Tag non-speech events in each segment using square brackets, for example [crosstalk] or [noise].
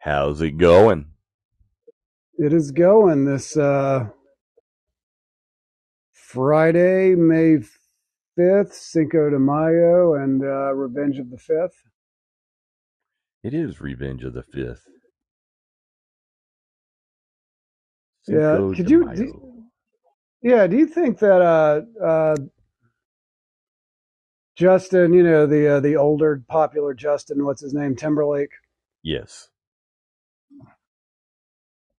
How's it going? It is going this uh, Friday, May 5th, Cinco de Mayo, and uh, Revenge of the Fifth. It is Revenge of the Fifth. Yeah, could you? Do, yeah, do you think that uh, uh, Justin, you know the uh, the older popular Justin, what's his name, Timberlake? Yes.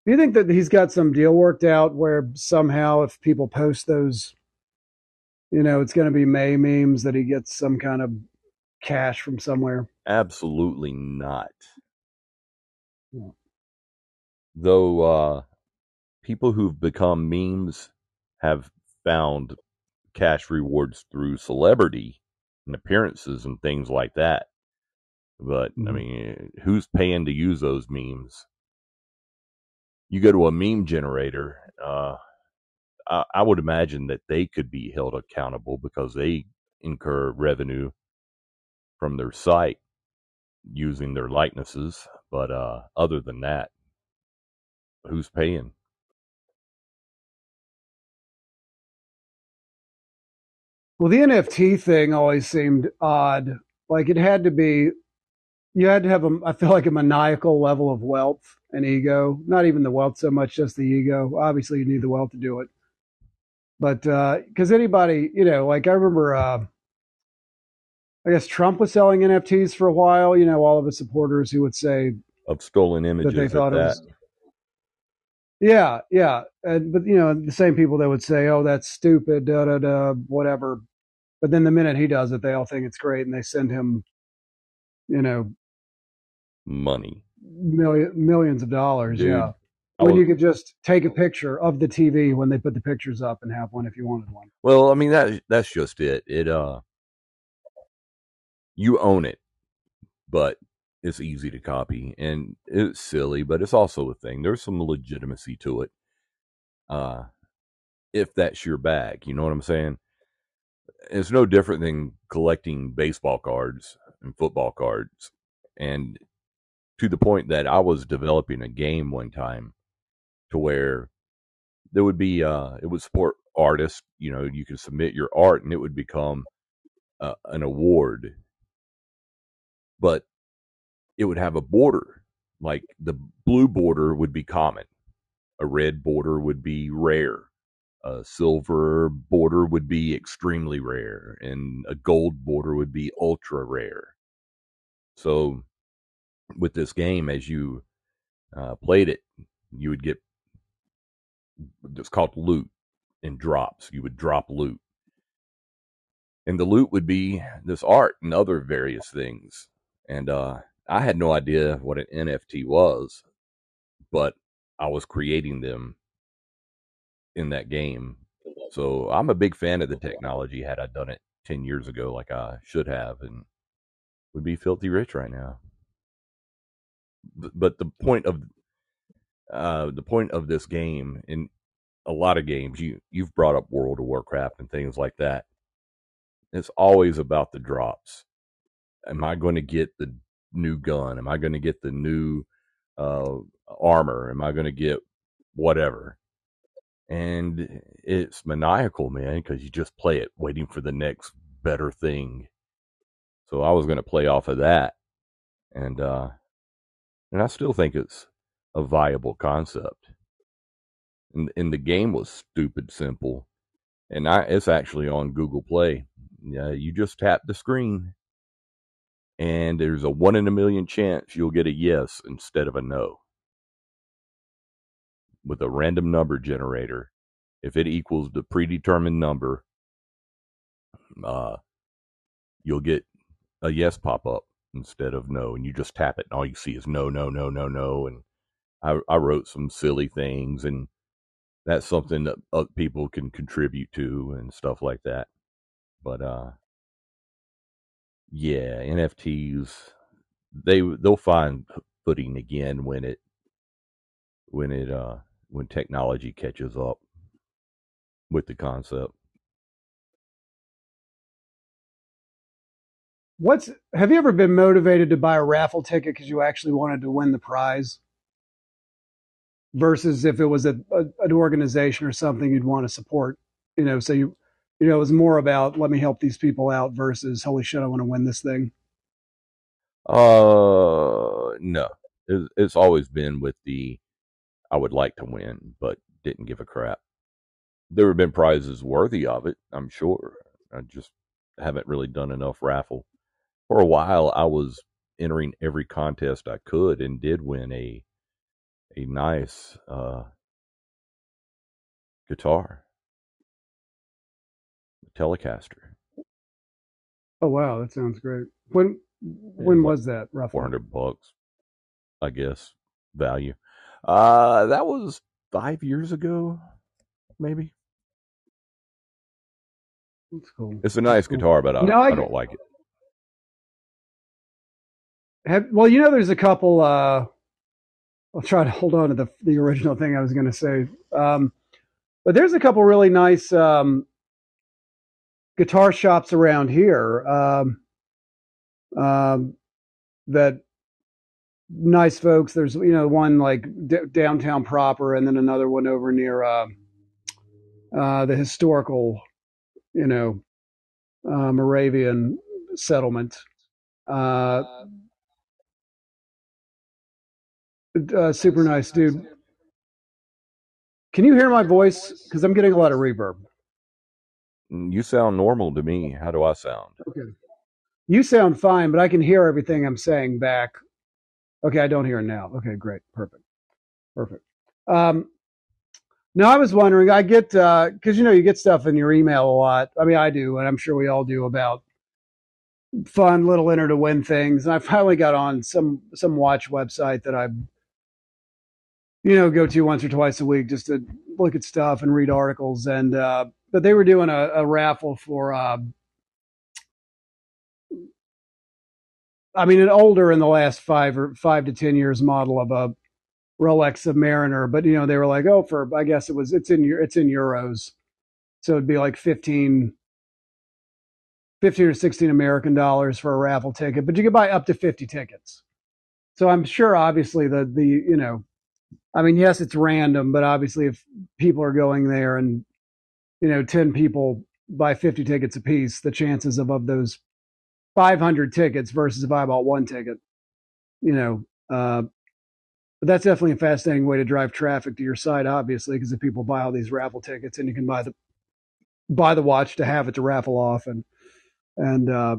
Do you think that he's got some deal worked out where somehow, if people post those, you know, it's going to be May memes that he gets some kind of cash from somewhere? Absolutely not. Yeah. Though uh, people who've become memes have found cash rewards through celebrity and appearances and things like that. But I Mhm. mean, who's paying to use those memes? You go to a meme generator, uh, I, I would imagine that they could be held accountable because they incur revenue from their site using their likenesses. But uh, other than that, who's paying? Well, the NFT thing always seemed odd. Like it had to be, you had to have a, I feel like a maniacal level of wealth and ego. Not even the wealth so much, just the ego. Obviously, you need the wealth to do it. But because anybody, you know, like I remember, uh, I guess Trump was selling NFTs for a while. You know, all of his supporters who would say Of stolen images. that they thought it was, yeah, yeah. And, but you know, the same people that would say, "Oh, that's stupid," da da da, whatever. But then the minute he does it, they all think it's great, and they send him, you know, money. Million, millions of dollars. Dude, yeah, when you could just take a picture of the TV when they put the pictures up and have one if you wanted one. Well, I mean that that's just it. It uh you own it, but it's easy to copy and it's silly, but it's also a thing. There's some legitimacy to it. Uh if that's your bag, you know what I'm saying? It's no different than collecting baseball cards and football cards. And to the point that I was developing a game one time to where there would be uh it would support artists you know you could submit your art and it would become uh, an award. But it would have a border like the blue border would be common a red border would be rare a silver border would be extremely rare and a gold border would be ultra rare. So with this game as you uh, played it you would get it's called loot and drops. You would drop loot. And the loot would be this art and other various things. And uh, I had no idea what an NFT was, but I was creating them in that game. So I'm a big fan of the technology. Had I done it 10 years ago, like I should have, and would be filthy rich right now. But, the point of uh, the point of this game in a lot of games you you've brought up World of Warcraft and things like that. It's always about the drops. Am I going to get the new gun? Am I going to get the new uh, armor? Am I going to get whatever? And it's maniacal, man, because you just play it, waiting for the next better thing. So I was going to play off of that, and uh, and I still think it's a viable concept and, and the game was stupid simple. And I, it's actually on Google Play. You just tap the screen, and there's a one in a million chance you'll get a yes instead of a no. With a random number generator, if it equals the predetermined number, uh, you'll get a yes pop up instead of no, and you just tap it, and all you see is no, no, no, no, no, and I, I wrote some silly things and that's something that other people can contribute to and stuff like that. But uh yeah, NFTs they they'll find footing again when it when it uh when technology catches up with the concept. What's have you ever been motivated to buy a raffle ticket because you actually wanted to win the prize versus if it was a, a, an organization or something you'd want to support you know so you you know it was more about let me help these people out versus holy shit i want to win this thing Uh, no. It's, it's always been with the I would like to win, but didn't give a crap. There have been prizes worthy of it, I'm sure. I just haven't really done enough raffle. For a while, I was entering every contest I could and did win a a nice uh, guitar, Telecaster, oh wow that sounds great when when was that roughly four hundred bucks, I guess value. Uh, that was five years ago, maybe. that's cool It's a that's nice cool guitar, but I no i I don't like it. Have, well you know there's a couple uh i'll try to hold on to the the original thing i was going to say um but there's a couple really nice um guitar shops around here um um that nice folks. There's you know one like d- downtown proper, and then another one over near uh, uh, the historical, you know, uh, Moravian settlement. Uh, uh, super nice dude. Can you hear my voice? Because I'm getting a lot of reverb. Mm, You sound normal to me. How do I sound? Okay. You sound fine, but I can hear everything I'm saying back. Okay, I don't hear it now. Okay, great, perfect, perfect. Um, now I was wondering, I get because you know you get stuff in your email a lot. I mean, I do, and I'm sure we all do about fun little enter to win things. And I finally got on some some watch website that I, you know, go to once or twice a week just to look at stuff and read articles. And uh, but they were doing a, a raffle for. Uh, I mean, an older in the last five or five to ten years model of a Rolex Submariner, but you know they were like, oh, for I guess it was it's in it's in euros, so it'd be like 15, 15 or sixteen American dollars for a raffle ticket, but you could buy up to fifty tickets. So I'm sure, obviously, the the you know, I mean, yes, it's random, but obviously, if people are going there and you know, ten people buy fifty tickets apiece, the chances of of those 500 tickets versus if I bought one ticket, you know, uh, but that's definitely a fascinating way to drive traffic to your site, obviously, because if people buy all these raffle tickets and you can buy the buy the watch to have it to raffle off and and uh,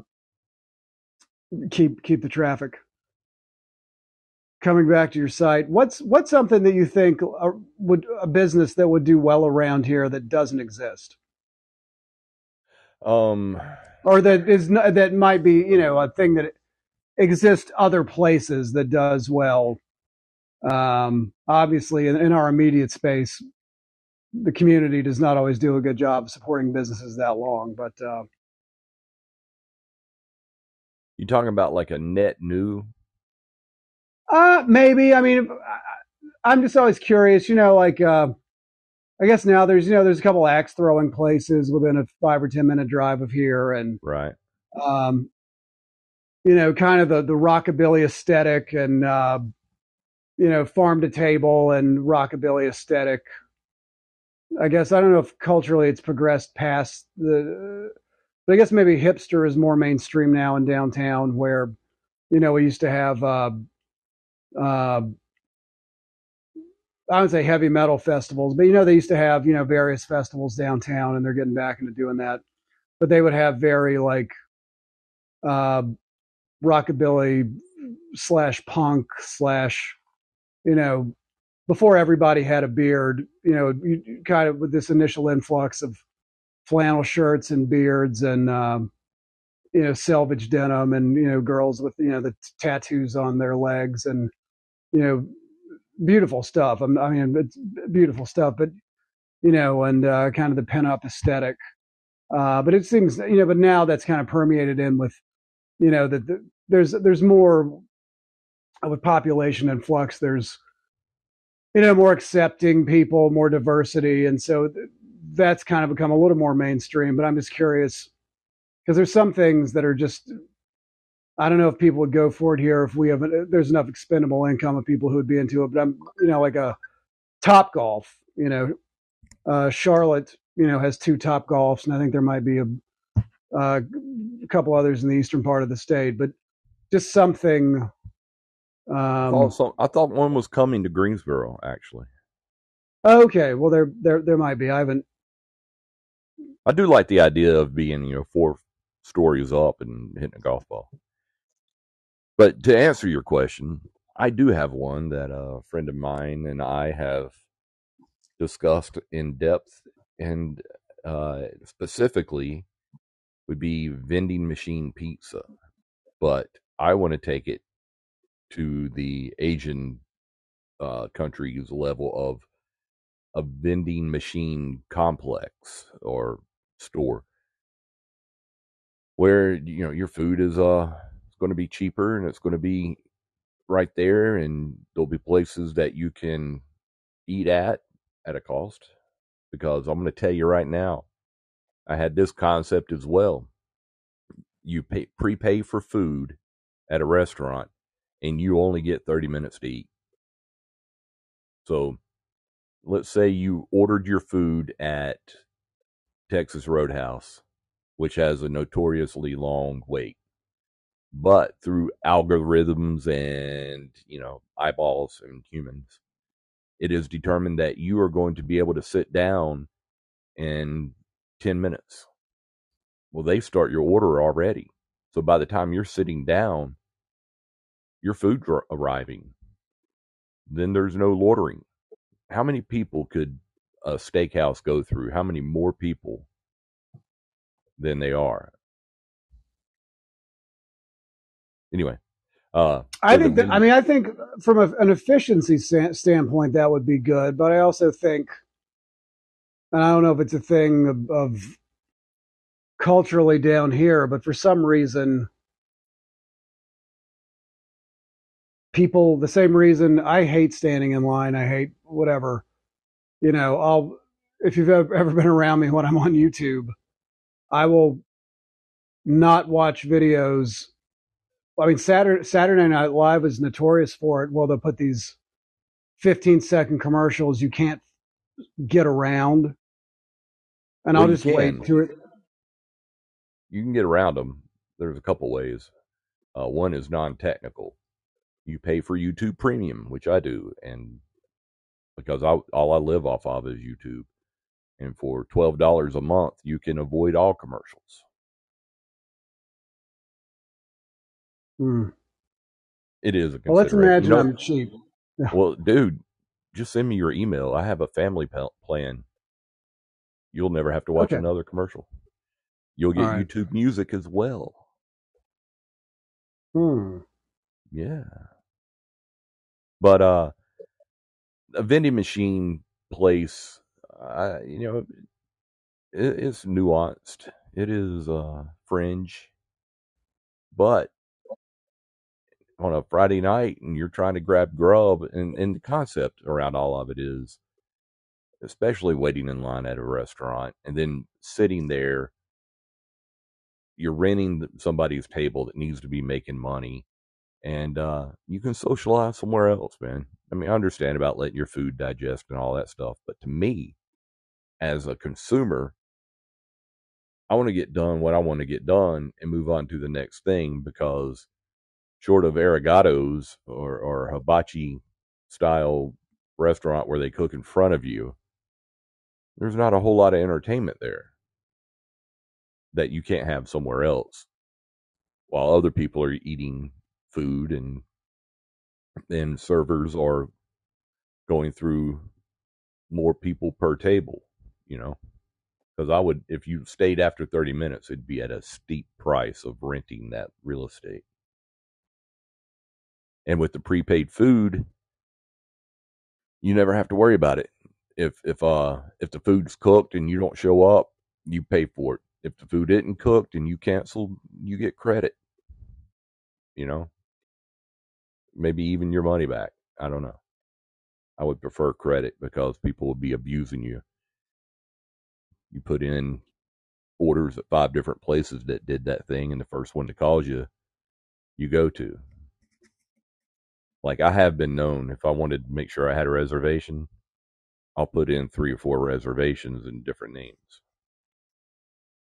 keep keep the traffic coming back to your site. What's what's something that you think uh, would a business that would do well around here that doesn't exist, Um, or that is not, that might be you know a thing that exists other places that does well. Um, obviously, in, in our immediate space, the community does not always do a good job supporting businesses that long. But uh, you talking about like a net new? Uh, maybe I mean I'm just always curious. You know, like uh, I guess now there's you know there's a couple axe throwing places within a five or ten minute drive of here, and Right. um, you know, kind of the the rockabilly aesthetic and uh, you know farm to table and rockabilly aesthetic. I guess I don't know if culturally it's progressed past the, but I guess maybe hipster is more mainstream now in downtown, where you know we used to have. Uh, uh, I would say heavy metal festivals, but you know they used to have you know various festivals downtown, and they're getting back into doing that. But they would have very like uh, rockabilly slash punk slash you know before everybody had a beard. You know, you, kind of with this initial influx of flannel shirts and beards and um, you know selvage denim and you know girls with you know the t- tattoos on their legs and you know beautiful stuff. I'm, mean, it's beautiful stuff, but you know, and uh, kind of the pin up aesthetic. Uh, but it seems, you know, but now that's kind of permeated in with, you know, that the, there's there's more with population influx. There's, you know, more accepting people, more diversity, and so th- that's kind of become a little more mainstream. But I'm just curious because there's some things that are just I don't know if people would go for it here if we have there's enough expendable income of people who would be into it. But I'm you know like a Top Golf, you know, uh, Charlotte, you know, has two Top Golfs, and I think there might be a, uh, a couple others in the eastern part of the state. But just something. Um, I, thought some, I thought one was coming to Greensboro actually. Okay, well there there there might be. I haven't. I do like the idea of being you know four stories up and hitting a golf ball. But to answer your question, I do have one that a friend of mine and I have discussed in depth, and uh, specifically would be vending machine pizza. But I want to take it to the Asian uh, countries level of a vending machine complex or store where you know your food is uh going to be cheaper and it's going to be right there and there'll be places that you can eat at at a cost because I'm going to tell you right now I had this concept as well. You pay prepay for food at a restaurant and you only get 30 minutes to eat. So let's say you ordered your food at Texas Roadhouse which has a notoriously long wait but through algorithms and you know eyeballs and humans it is determined that you are going to be able to sit down in 10 minutes. Well they start your order already. So by the time you're sitting down your food's arriving. Then there's no loitering. How many people could a steakhouse go through? How many more people than they are anyway, uh, I think that, I mean I think from a, an efficiency standpoint that would be good, but I also think, and I don't know if it's a thing of, of culturally down here, but for some reason, people the same reason I hate standing in line, I hate whatever, you know, I'll if you've ever, ever been around me when I'm on YouTube, I will not watch videos I mean, Saturday, Saturday Night Live is notorious for it. Well, they'll put these 15 second commercials you can't get around. And well, I'll just wait to it. You can get around them. There's a couple ways. Uh, one is non technical. You pay for YouTube Premium, which I do. And because I, all I live off of is YouTube. And for $12 a month, you can avoid all commercials. Mm. It is a well. Let's imagine you know, I'm cheap. [laughs] well, dude, just send me your email. I have a family plan. You'll never have to watch okay. another commercial. You'll get right. YouTube Music as well. Hmm. Yeah. But uh, a vending machine place, uh, you know, it, it's nuanced. It is uh, fringe, but on a Friday night and you're trying to grab grub and, and the concept around all of it is especially waiting in line at a restaurant and then sitting there you're renting somebody's table that needs to be making money and uh, you can socialize somewhere else man. I mean i understand about letting your food digest and all that stuff but to me as a consumer i want to get done what i want to get done and move on to the next thing because short of arigatos or, or hibachi style restaurant where they cook in front of you, there's not a whole lot of entertainment there that you can't have somewhere else while other people are eating food and then servers are going through more people per table, you know. Because I would, if you stayed after 30 minutes, it'd be at a steep price of renting that real estate. And with the prepaid food, you never have to worry about it. If if uh if the food's cooked and you don't show up, you pay for it. If the food isn't cooked and you cancel, you get credit. You know? Maybe even your money back. I don't know. I would prefer credit because people would be abusing you. You put in orders at five different places that did that thing, and the first one that calls you you go to. Like I have been known, if I wanted to make sure I had a reservation, I'll put in three or four reservations in different names.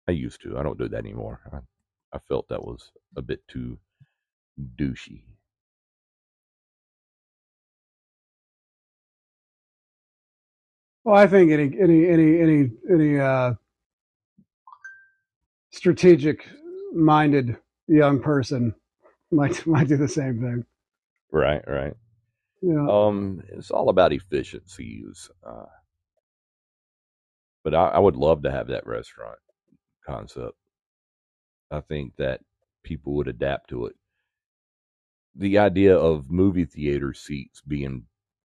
I used to. I don't do that anymore. I, I felt that was a bit too douchey. Well, I think any any any any any uh, strategic minded young person might [laughs] might do the same thing. Right, right. Yeah. Um, it's all about efficiencies. Uh, but I, I would love to have that restaurant concept. I think that people would adapt to it. The idea of movie theater seats being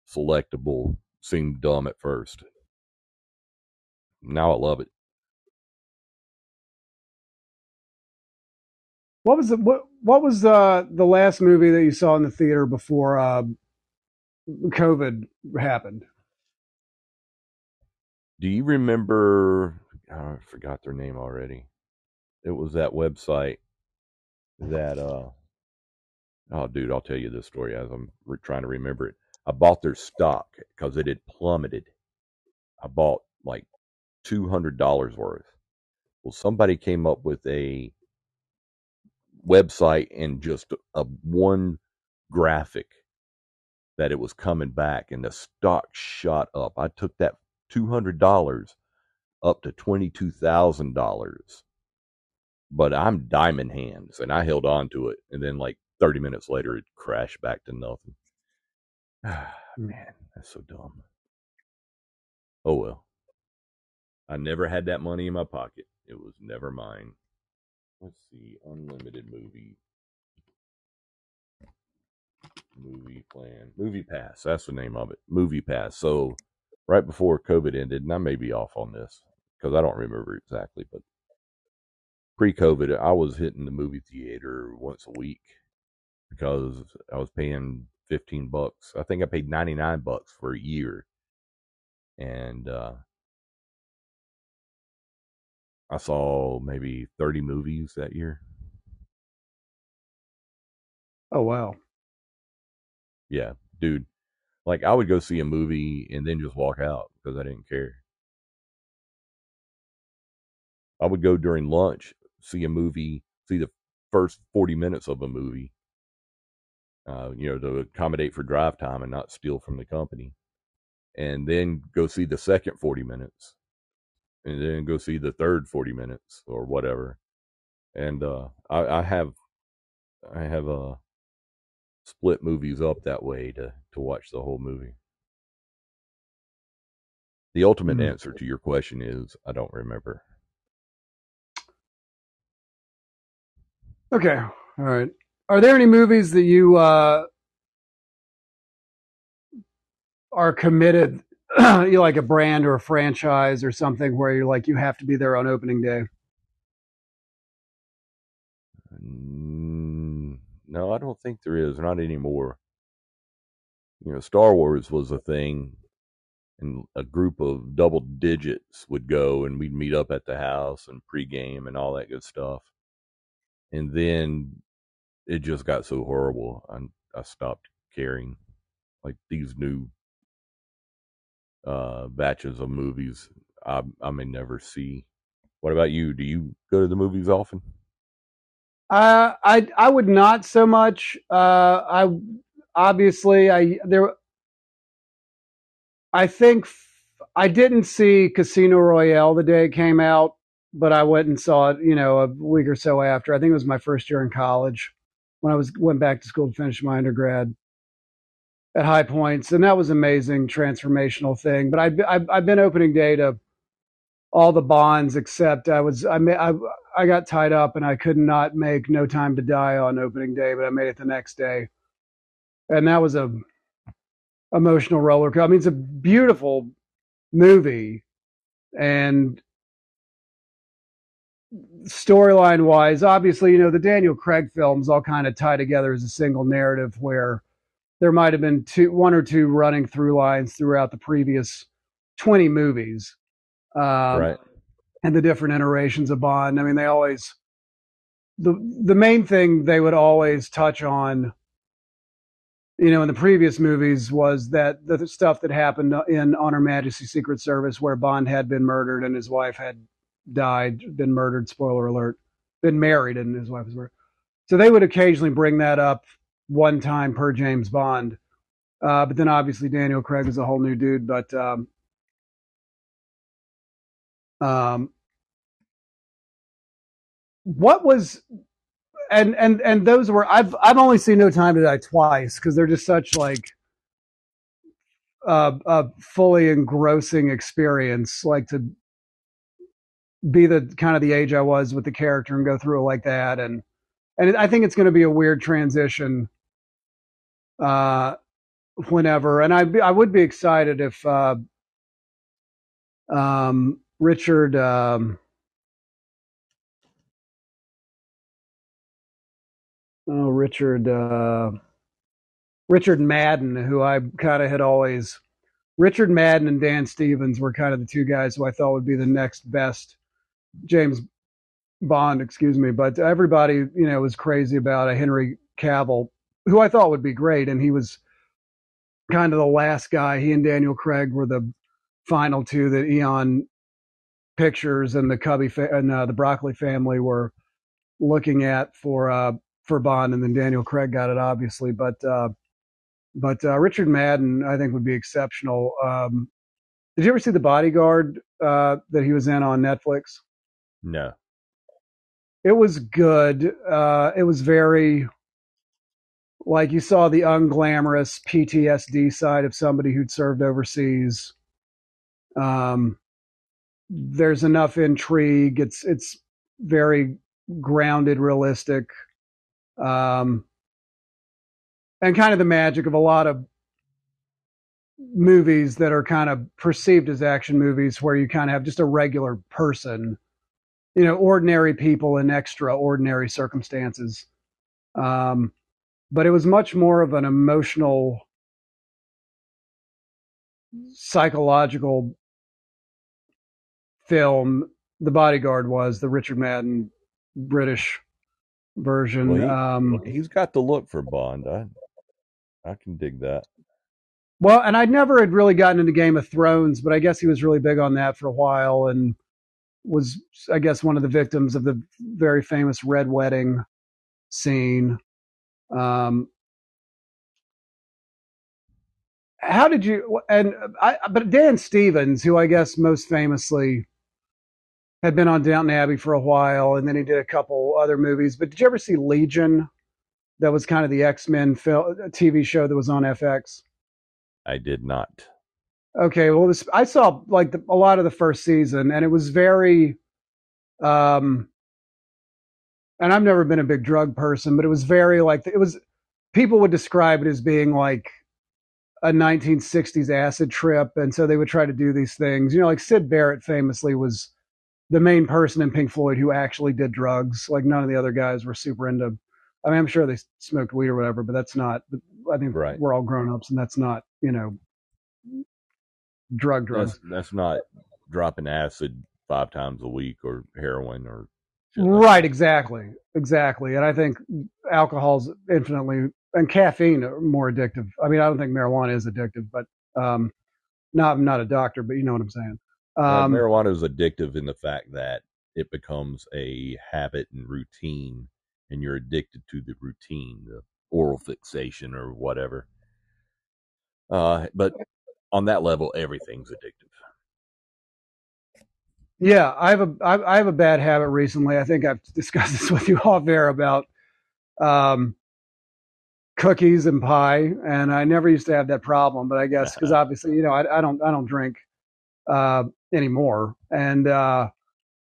selectable seemed dumb at first. Now I love it. What was the what what was the the last movie that you saw in the theater before uh, COVID happened? Do you remember? oh, I forgot their name already. It was that website that uh oh dude, I'll tell you this story as I'm re- trying to remember it. I bought their stock because it had plummeted. I bought like two hundred dollars worth. Well, somebody came up with a website and just a one graphic that it was coming back and the stock shot up. I took that two hundred dollars up to twenty two thousand dollars. But I'm diamond hands and I held on to it and then like thirty minutes later it crashed back to nothing. Ah, [sighs] Man, that's so dumb. Oh well. I never had that money in my pocket. It was never mine. Let's see, unlimited movie. Movie plan. Movie Pass. That's the name of it. Movie Pass. So right before COVID ended, and I may be off on this because I don't remember exactly, but pre COVID, I was hitting the movie theater once a week because I was paying 15 bucks. I think I paid 99 bucks for a year. And uh, I saw maybe 30 movies that year. Oh wow. Yeah, dude. Like I would go see a movie and then just walk out because I didn't care. I would go during lunch, see a movie, see the first 40 minutes of a movie, uh, you know, to accommodate for drive time and not steal from the company. And then go see the second 40 minutes. And then go see the third 40 minutes or whatever. And uh, I, I have, I have uh, split movies up that way to, to watch the whole movie. The ultimate Hmm. answer to your question is I don't remember. Okay. All right. Are there any movies that you uh, are committed, [clears throat] you like a brand or a franchise or something where you're like you have to be there on opening day? Mm, no, I don't think there is. Not anymore. You know, Star Wars was a thing, and a group of double digits would go, and we'd meet up at the house and pregame and all that good stuff. And then it just got so horrible, I, I stopped caring. Like these new uh, batches of movies, I, I may never see. What about you? Do you go to the movies often? Uh, I I would not so much. Uh, I obviously I there. I think I didn't see Casino Royale the day it came out, but I went and saw it. You know, a week or so after. I think it was my first year in college when I was went back to school to finish my undergrad at High Points, and that was amazing, transformational thing. But I've I've, I've been opening day to all the bonds except I was I ma- I I got tied up and I could not make No Time to Die on opening day, but I made it the next day, and that was a emotional roller coaster. I mean, it's a beautiful movie, and storyline wise, obviously, you know, the Daniel Craig films all kind of tie together as a single narrative where there might have been two, one or two running through lines throughout the previous 20 movies. Um, right. and the different iterations of Bond. I mean, they always the the main thing they would always touch on you know in the previous movies was that the stuff that happened in Honor her majesty's secret service where bond had been murdered and his wife had died been murdered spoiler alert been married and his wife was murdered so they would occasionally bring that up one time per james bond uh, but then obviously daniel craig is a whole new dude but um, um, what was and and and those were I've I've only seen No Time to Die twice because they're just such like uh, a fully engrossing experience. Like to be the kind of the age I was with the character and go through it like that, and and I think it's going to be a weird transition. Uh, whenever, and I I would be excited if uh, um Richard um oh Richard uh, Richard Madden, who I kind of had always Richard Madden and Dan Stevens were kind of the two guys who I thought would be the next best James Bond, excuse me. But everybody, you know, was crazy about a Henry Cavill, who I thought would be great, and he was kind of the last guy. He and Daniel Craig were the final two that Eon Pictures and the Cubby fa- and uh, the Broccoli family were looking at for uh, for Bond, and then Daniel Craig got it, obviously. But uh, but uh, Richard Madden, I think, would be exceptional. Um, did you ever see The Bodyguard uh, that he was in on Netflix? No. It was good. Uh, it was very like you saw the unglamorous PTSD side of somebody who'd served overseas. Um, there's enough intrigue. It's it's very grounded, realistic um, and kind of the magic of a lot of movies that are kind of perceived as action movies where you kind of have just a regular person you know ordinary people in extraordinary circumstances um, but it was much more of an emotional psychological film the bodyguard was the richard madden british version. Well, he, um, he's got the look for Bond. I I can dig that. Well, and I never had really gotten into Game of Thrones, but I guess he was really big on that for a while and was, I guess, one of the victims of the very famous Red Wedding scene. Um, how did you and I but Dan Stevens, who I guess most famously had been on Downton Abbey for a while, and then he did a couple other movies. But did you ever see Legion? That was kind of the X Men TV show that was on FX. I did not. Okay, well, this, I saw like the, a lot of the first season, and it was very, um, and I've never been a big drug person, but it was very like it was. People would describe it as being like a 1960s acid trip, and so they would try to do these things. You know, like Syd Barrett famously was the main person in Pink Floyd who actually did drugs. Like none of the other guys were super into. I mean, I'm sure they smoked weed or whatever, but that's not. I think right. we're all grown ups, and that's not you know drug drugs. That's, that's not dropping acid five times a week or heroin or. Like right, exactly, exactly, and I think alcohol's infinitely and caffeine are more addictive. I mean, I don't think marijuana is addictive, but um, not I'm not a doctor, but you know what I'm saying. Um, marijuana is addictive in the fact that it becomes a habit and routine, and you're addicted to the routine, the oral fixation or whatever. Uh, but on that level, everything's addictive. Yeah, I have a I have a bad habit recently. I think I've [laughs] discussed this with you off air about um, cookies and pie, and I never used to have that problem. But I guess [laughs] because obviously, you know, I, I don't I don't drink uh, anymore. And uh,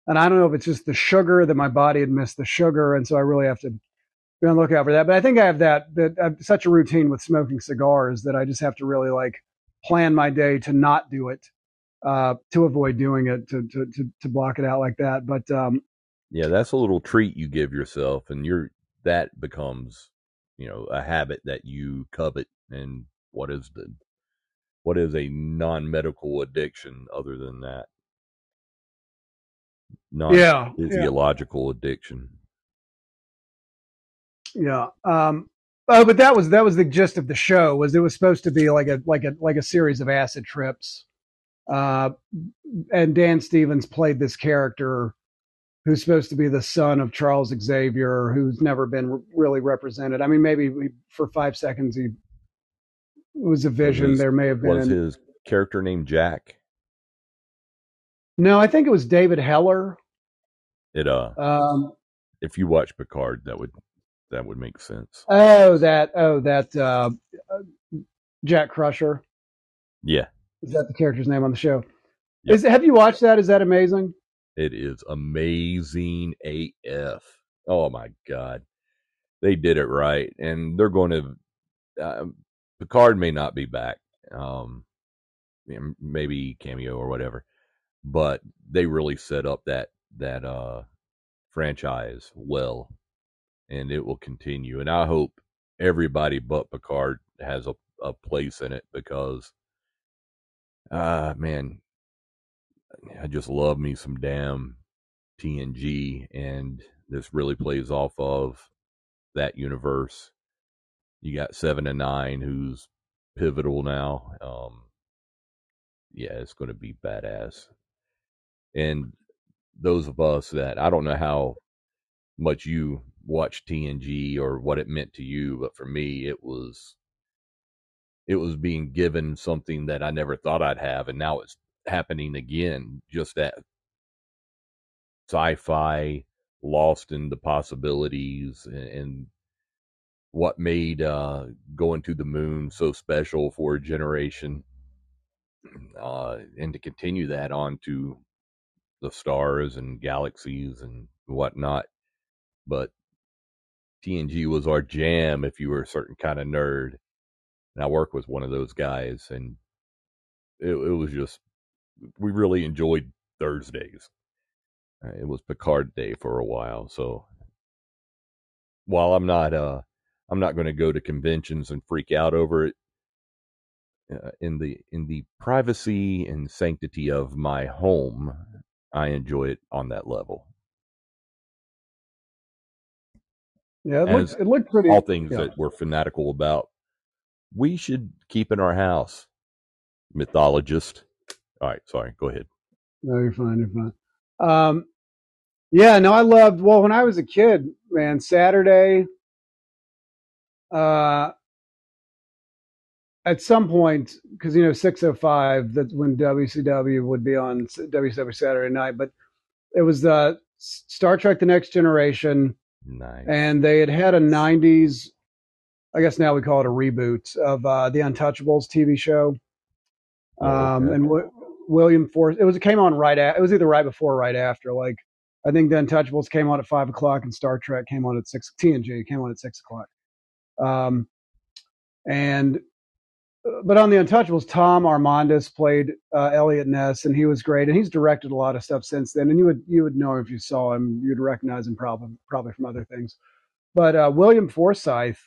and I don't know if it's just the sugar that my body had missed the sugar, and so I really have to be on the lookout for that. But I think I have that that I have such a routine with smoking cigars that I just have to really like plan my day to not do it, uh, to avoid doing it, to to to, to block it out like that. But um, yeah, that's a little treat you give yourself, and you're that becomes you know a habit that you covet and what is the what is a non-medical addiction other than that? Non yeah, physiological yeah. addiction. Yeah. Um, oh, but that was that was the gist of the show. Was it was supposed to be like a like a like a series of acid trips. Uh, and Dan Stevens played this character who's supposed to be the son of Charles Xavier, who's never been really represented. I mean, maybe we, for five seconds he was a vision. Was- there may have been. Was his character named Jack? no, I think it was David Heller. It uh, Um, if you watch Picard, that would that would make sense. oh, that oh that uh, Jack Crusher. Yeah, Is that the character's name on the show? Yep. Is have you watched that? Is that amazing? it is amazing AF. Oh my god, they did it right, and they're going to. Uh, Picard may not be back. Um, maybe cameo or whatever, but they really set up that that uh franchise well, and it will continue. And I hope everybody but Picard has a, a place in it because, uh man, I just love me some damn TNG, and this really plays off of that universe. You got Seven of Nine, who's pivotal now. Um, yeah, it's going to be badass. And those of us that I don't know how much you watch TNG or what it meant to you, but for me, it was it was being given something that I never thought I'd have, and now it's happening again. Just that sci-fi, lost in the possibilities, and, and what made uh, going to the moon so special for a generation, uh, and to continue that on to the stars and galaxies and whatnot. But TNG was our jam if you were a certain kind of nerd. And I work with one of those guys, and it, it was just, we really enjoyed Thursdays. Uh, It was Picard Day for a while. So while I'm not, uh, I'm not going to go to conventions and freak out over it. Uh, in the in the privacy and sanctity of my home, I enjoy it on that level. Yeah, it looked it looked pretty. all things yeah. that we're fanatical about, we should keep in our house. Mythologist. All right, sorry. Go ahead. No, you're fine. You're fine. Um, yeah, no, I loved. Well, when I was a kid, man, Saturday. Uh, at some point, because you know, six oh five. That's when WCW would be on WCW Saturday night, but it was the Star Trek: The Next Generation, Nice. and they had had a '90s. I guess now we call it a reboot of uh, the Untouchables TV show. Oh, Um, okay. and w- William Force. It was it came on right at. It was either right before or right after. Like I think the Untouchables came on at five o'clock, and Star Trek came on at six. TNG came on at six o'clock. Um, and but on the Untouchables, Tom Amandes played uh, Eliot Ness, and he was great. And he's directed a lot of stuff since then. And you would you would know if you saw him, you'd recognize him probably probably from other things. But uh, William Forsythe,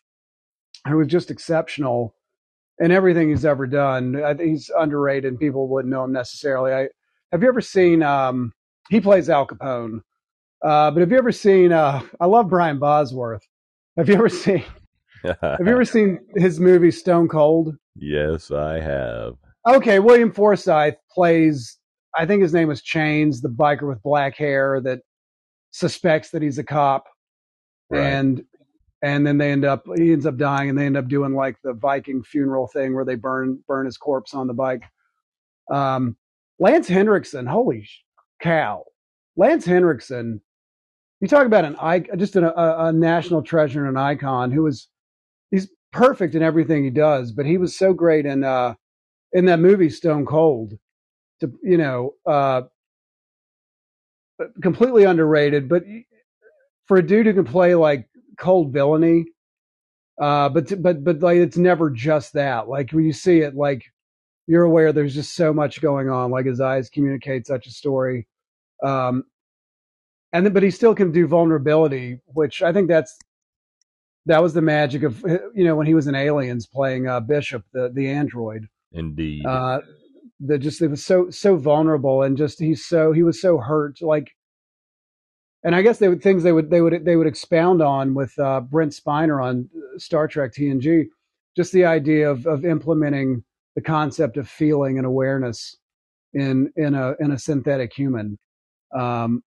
who was just exceptional in everything he's ever done. I think he's underrated, and people wouldn't know him necessarily. I have you ever seen? Um, he plays Al Capone, uh, but have you ever seen? Uh, I love Brian Bosworth. Have you ever seen? [laughs] Have you ever seen his movie Stone Cold? Yes, I have. Okay, William Forsythe plays. I think his name is Chains, the biker with black hair that suspects that he's a cop, Right. and and then they end up he ends up dying, and they end up doing like the Viking funeral thing where they burn burn his corpse on the bike. Um, Lance Henriksen, holy cow, Lance Henriksen. You talk about an icon, just an, a, a national treasure and an icon who was perfect in everything he does, but he was so great in uh in that movie Stone Cold. To you know, uh completely underrated, but for a dude who can play like cold villainy, uh but but but like it's never just that. Like when you see it like you're aware there's just so much going on like his eyes communicate such a story. Um and but he still can do vulnerability, which I think that's that was the magic of you know when he was in Aliens playing uh, Bishop the the android. Indeed. Uh, that just it was so so vulnerable and just he's so he was so hurt like and I guess they would things they would they would they would expound on with uh, Brent Spiner on Star Trek TNG, just the idea of of implementing the concept of feeling and awareness in in a in a synthetic human. Um,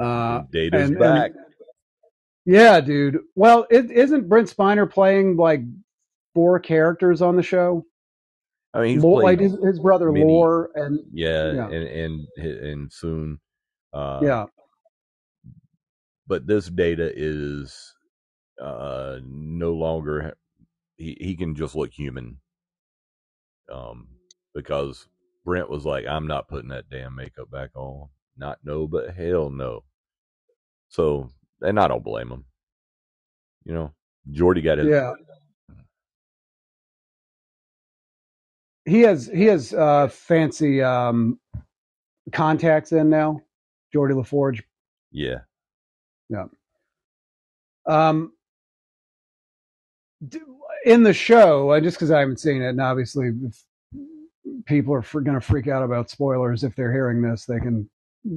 uh, Data's and, back. And, yeah, dude. Well, it, isn't Brent Spiner playing like four characters on the show? I mean, he's Lore, like his, his brother many, Lore, and yeah, yeah, and and and Soong, uh, yeah. But this data is uh no longer he he can just look human. Um, because Brent was like, I'm not putting that damn makeup back on. Not no, but hell no. So, and I don't blame him. You know, Geordi got his yeah he has he has uh, fancy um, contacts in now. Geordi La Forge. Yeah. Yeah. Um. In the show, just because I haven't seen it, and obviously, if people are going to freak out about spoilers if they're hearing this, they can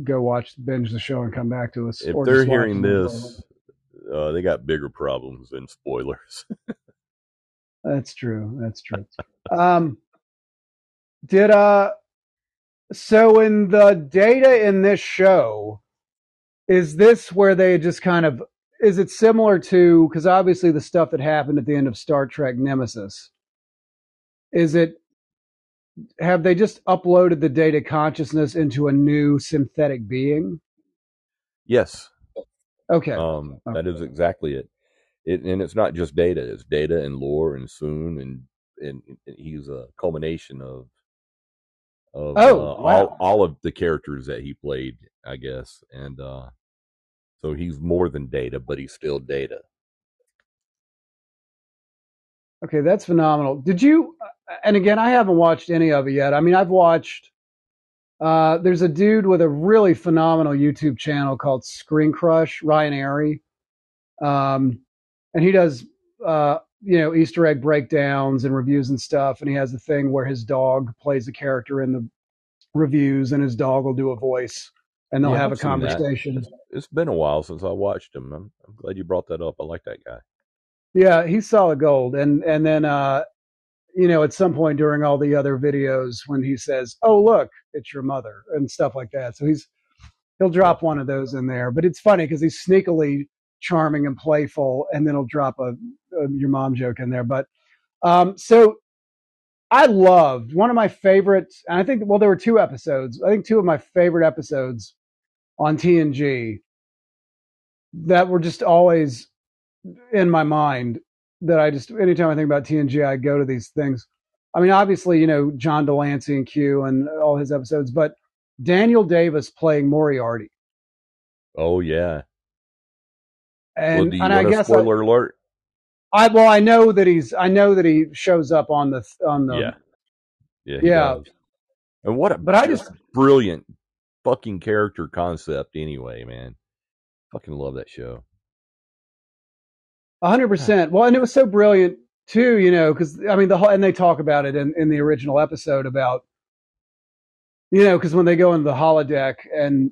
go watch binge the show and come back to us. If they're hearing this, uh, they got bigger problems than spoilers. [laughs] That's true. That's true. um, did uh so in the data in this show, is this where they just kind of is it similar to because obviously the stuff that happened at the end of Star Trek Nemesis? Is it have they just uploaded the data consciousness into a new synthetic being? Yes. Okay. Um, okay. that is exactly it. It and it's not just data; it's data and lore and Soong and and, and he's a culmination of of oh, uh, wow. all all of the characters that he played, I guess, and uh, so he's more than Data, but he's still Data. Okay, that's phenomenal. Did you? And again, I haven't watched any of it yet. I mean, I've watched. Uh, there's a dude with a really phenomenal YouTube channel called ScreenCrush, Ryan Arey, um, and he does uh, you know Easter egg breakdowns and reviews and stuff. And he has a thing where his dog plays a character in the reviews, and his dog will do a voice, and they'll yeah, have I've a conversation. It's, it's been a while since I watched him. I'm, I'm, glad you brought that up. I like that guy. Yeah, he's solid gold. And and then uh, you know, at some point during all the other videos, when he says, "Oh look, it's your mother" and stuff like that, so he's he'll drop one of those in there. But it's funny because he's sneakily charming and playful, and then he'll drop a, a your mom joke in there. But um, so I loved one of my favorite, and I think well there were two episodes. I think two of my favorite episodes on TNG that were just always in my mind. That I just anytime I think about TNG, I go to these things. I mean, obviously, you know John de Lancie and Q and all his episodes, but Daniel Davis playing Moriarty. Oh yeah, and, well, and I guess spoiler I, alert. I well, I know that he's. I know that he shows up on the on the. Yeah. Yeah. Yeah. Does. And what a but I just brilliant fucking character concept. Anyway, man, fucking love that show. Hundred percent. Well, and it was so brilliant too, you know, because I mean the whole and they talk about it in in the original episode about, you know, because when they go in the holodeck and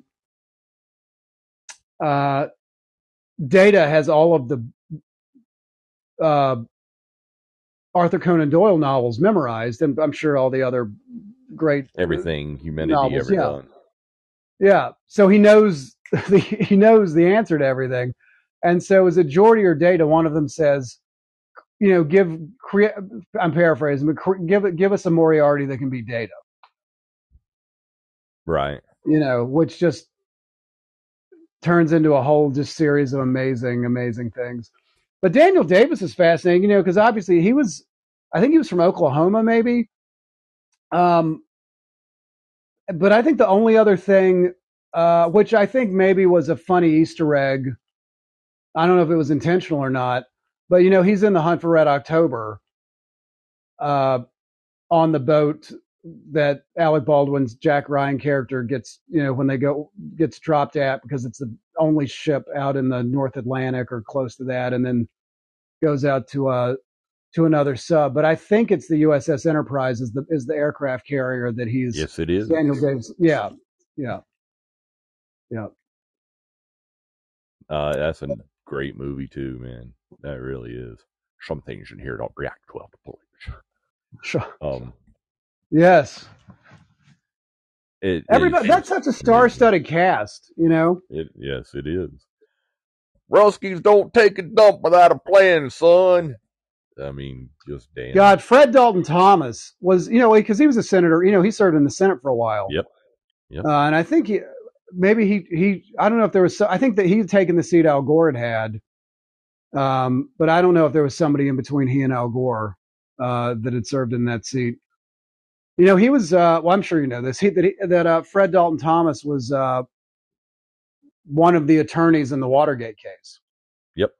uh Data has all of the uh, Arthur Conan Doyle novels memorized, and I'm sure all the other great everything humanity novels, ever yeah. done. Yeah, so he knows [laughs] the, he knows the answer to everything, and so is it Geordi or Data? One of them says, you know, give create. I'm paraphrasing, but cre- give it give us a Moriarty that can be Data. Right. You know, which just turns into a whole just series of amazing, amazing things. But Daniel Davis is fascinating, you know, because obviously he was, I think he was from Oklahoma, maybe. Um, but I think the only other thing, uh, which I think maybe was a funny Easter egg, I don't know if it was intentional or not, but you know, he's in the Hunt for Red October, uh, on the boat that Alec Baldwin's Jack Ryan character gets, you know, when they go gets dropped at because it's the only ship out in the North Atlantic or close to that, and then goes out to a uh, to another sub. But I think it's the USS Enterprise is the is the aircraft carrier that he's. Yes, it is. Daniel Davis. Yeah, yeah, yeah. Uh, that's a great movie too, man. That really is. Some things in here don't react well to bullets. Sure. Um, Yes. it, Everybody. it- That's such a star-studded cast. You know. It, yes, it is. Ruskies don't take a dump without a plan, son. I mean, just damn. God, Fred Dalton Thompson was, you know, because he was a senator. You know, he served in the Senate for a while. Yep. Yep. Uh, and I think he, maybe he, he, I don't know if there was, so, I think that he had taken the seat Al Gore had had. Um, but I don't know if there was somebody in between he and Al Gore uh, that had served in that seat. You know, he was. Uh, well, I'm sure you know this. He, that he, that uh, Fred Dalton Thompson was uh, one of the attorneys in the Watergate case. Yep,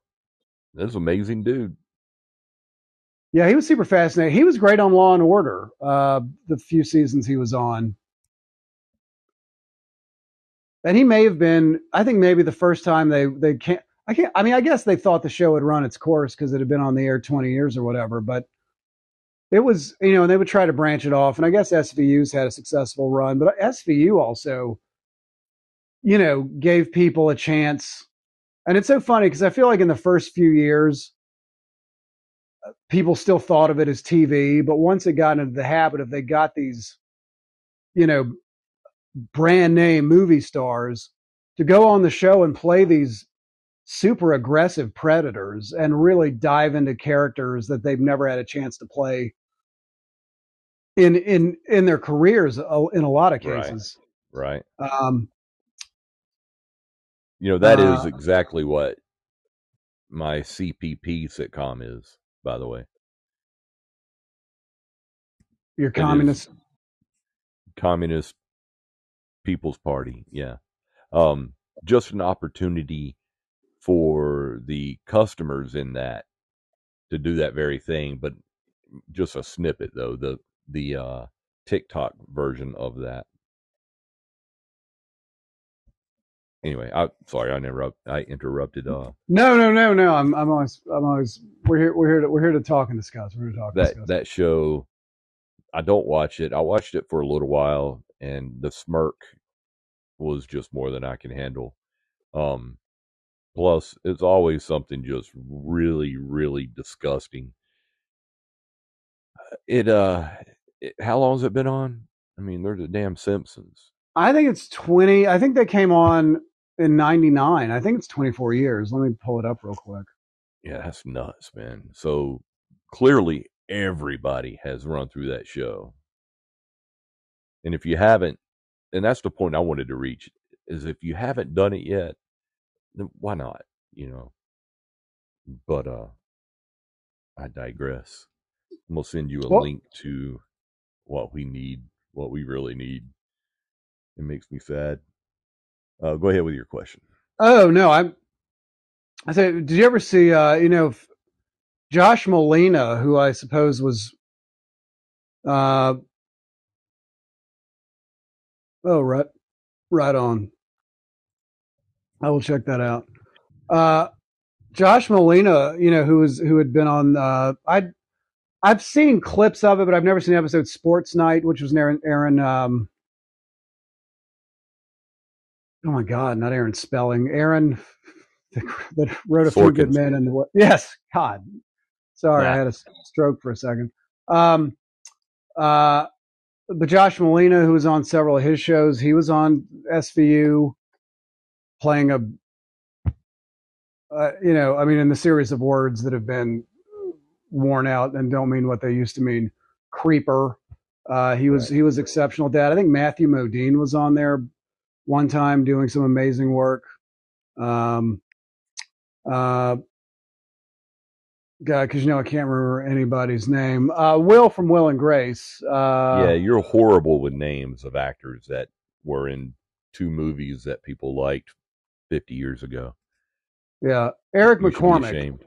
this amazing dude. Yeah, he was super fascinating. He was great on Law and Order. Uh, the few seasons he was on, and he may have been. I think maybe the first time they they can't. I can't. I mean, I guess they thought the show had run its course because it had been on the air twenty years or whatever. But it was, you know, and they would try to branch it off. And I guess SVU's had a successful run, but SVU also, you know, gave people a chance. And it's so funny because I feel like in the first few years, uh, people still thought of it as TV, but once it got into the habit of they got these, you know, brand name movie stars to go on the show and play these super aggressive predators and really dive into characters that they've never had a chance to play in in in their careers uh, in a lot of cases. Right. Um, You know, that is Uh, exactly what my CPP sitcom is, by the way. your is. communist. Communist People's Party. Yeah. Um, just an opportunity for the customers in that to do that very thing, but just a snippet though, the the uh TikTok version of that. Anyway, I sorry I never I interrupted uh No, no, no, no. I'm I'm always I'm always we're here we're here to we're here to talk and discuss. We're here to talk and that discuss. that show I don't watch it. I watched it for a little while and the smirk was just more than I can handle. Um plus it's always something just really really disgusting. It uh it, how long has it been on? I mean, they're the damn Simpsons. I think it's 20. I think they came on in 99. I think it's 24 years. Let me pull it up real quick. Yeah, that's nuts, man. So clearly everybody has run through that show. And if you haven't, and that's the point I wanted to reach, is if you haven't done it yet, then why not? You know. But uh I digress. I'm gonna send you a Well- link to what we need, what we really need. It makes me sad. Uh, go ahead with your question. Oh, no. I'm, I said, did you ever see, uh, you know, Josh Malina, who I suppose was, uh, oh, right, right on. I will check that out. Uh, Josh Malina, you know, who was, who had been on, uh, I, I've seen clips of it, but I've never seen the episode Sports Night, which was Aaron, Aaron, um, oh my God, not Aaron Spelling, Aaron [laughs] that, wrote a few good men in the yes, God, sorry, I had a stroke for a second. Um, uh, but Josh Malina, who was on several of his shows, he was on SVU playing a, uh, you know, I mean, in the series of words that have been worn out and don't mean what they used to mean, creeper. Uh, he was Right. he was exceptional. Dad, I think Matthew Modine was on there one time doing some amazing work. Um, uh, God, because you know I can't remember anybody's name. Uh, Will from Will and Grace. Uh, yeah, you're horrible with names of actors that were in two movies that people liked 50 years ago. yeah. Eric You McCormack. ashamed.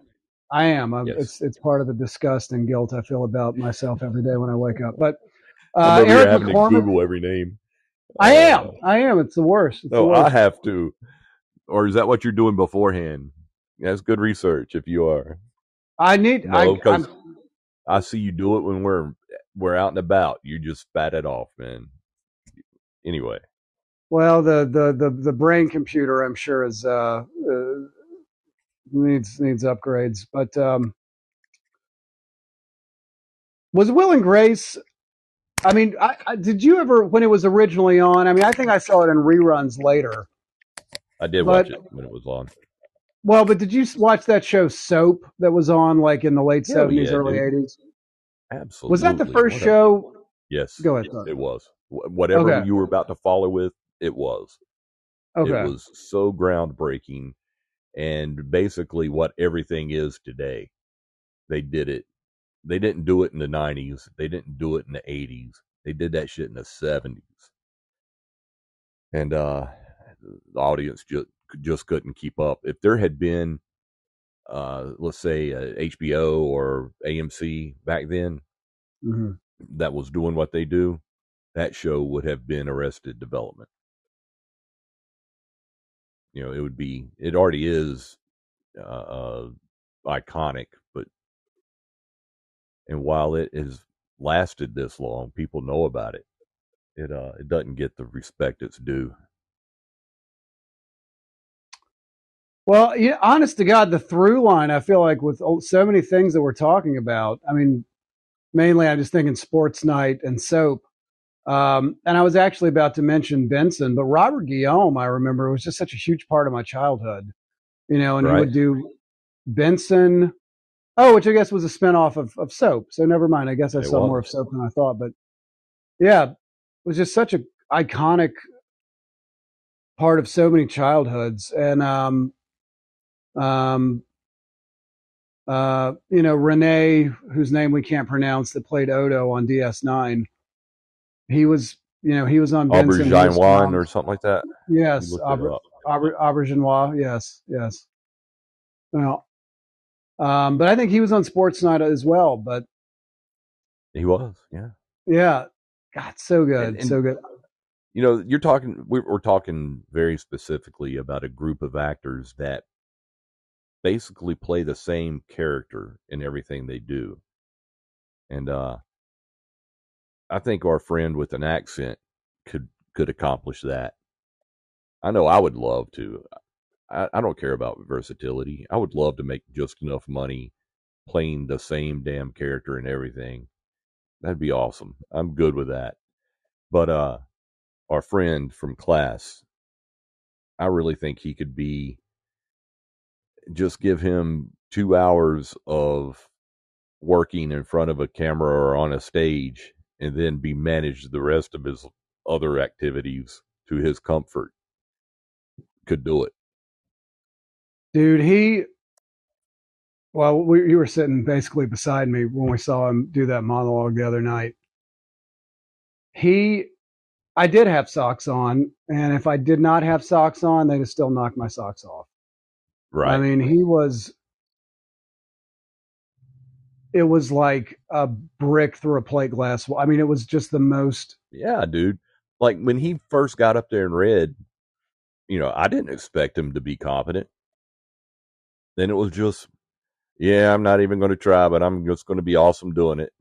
I am. Yes. It's it's part of the disgust and guilt I feel about myself every day when I wake up. But uh, Eric having to McCormack. Google every name. I am. Uh, I am. It's the worst. It's the no, I have to. Or is that what you're doing beforehand? That's good research if you are. I need. No, I, I see you do it when we're we're out and about. You just spat it off, man. Anyway, well, the, the the the brain computer, I'm sure, is uh, uh needs needs upgrades. But um, was Will and Grace? I mean, I, I, did you ever when it was originally on? I mean, I think I saw it in reruns later. I did But watch it when it was on. Well, but did you watch that show Soap that was on like in the late seventies, yeah, early eighties? Absolutely. Was that the first What a- show? Yes. Go ahead, yes, it was. Whatever Okay. you were about to follow with, it was. Okay, It was so groundbreaking and basically what everything is today. They did it. They didn't do it in the 90s. They didn't do it in the 80s. They did that shit in the 70s. And uh the audience just just couldn't keep up. If there had been uh let's say uh, HBO or AMC back then hmm that was doing what they do, that show would have been Arrested Development. You know, it would be. It already is uh, uh, iconic, but and while it has lasted this long, people know about it. It uh, it doesn't get the respect it's due. Well, yeah, honest to God, the through line, I feel like with so many things that we're talking about, I mean, mainly I'm just thinking sports night and soap. Um, and I was actually about to mention Benson, but Robert Guillaume, I remember, was just such a huge part of my childhood, you know, and he would do Benson. Oh, which I guess was a spinoff of, of soap. So never mind. I guess I It saw more of soap than I thought, but yeah, it was just such a iconic part of so many childhoods. And, um, um, uh, you know, René, whose name we can't pronounce, that played Odo on DS9. He was, you know, he was on Benson. he Aubergine or something like that. yes, Auber. Auber, Auberjonois. Yes, yes. Well, um, but I think he was on Sports Night as well. But He was, yeah. yeah, God, so good, And- and- so good. You know, you're talking. We're, we're talking very specifically about a group of actors that basically play the same character in everything they do, and uh, I think our friend with an accent could could accomplish that. I know I would love to. I, I don't care about versatility. I would love to make just enough money playing the same damn character and everything. That'd be awesome. I'm good with that. But uh our friend from class, I really think he could be just give him 2 hours of working in front of a camera or on a stage and then be managed the rest of his other activities to his comfort. Could do it. Dude, he. Well, we, you were sitting basically beside me when we saw him do that monologue the other night. He, I did have socks on, and if I did not have socks on, they'd have still knocked my socks off. Right. I mean, he was. It was like a brick through a plate glass. I mean, it was just the most. Yeah, dude. Like when he first got up there and read, you know, I didn't expect him to be competent. Then it was just, yeah, I'm not even going to try, but I'm just going to be awesome doing it.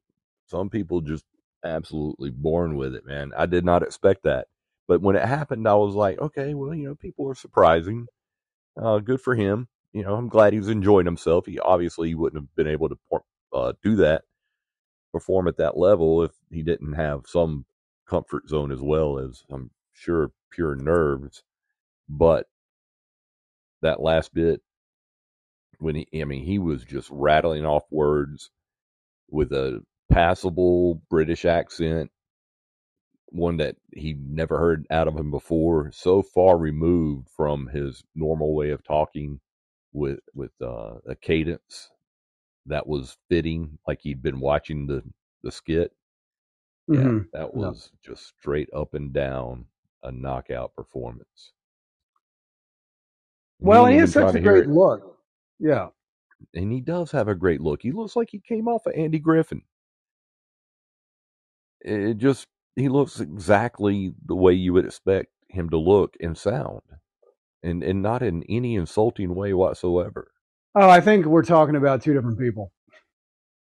Some people just absolutely born with it, man. I did not expect that. But when it happened, I was like, okay, well, you know, people are surprising. Uh, good for him. You know, I'm glad he was enjoying himself. He obviously wouldn't have been able to uh, do that, perform at that level if he didn't have some comfort zone as well as I'm sure pure nerves. But that last bit, when he, I mean, he was just rattling off words with a passable British accent, one that he never heard out of him before, so far removed from his normal way of talking with with uh, a cadence that was fitting, like he'd been watching the the skit. Yeah, Mhm. that Yeah. was just straight up and down a knockout performance. And Well, he has such a great look. Yeah. and he does have a great look. He looks like he came off of Andy Griffith. It just he looks exactly the way you would expect him to look and sound, and and not in any insulting way whatsoever. Oh, I think we're talking about two different people.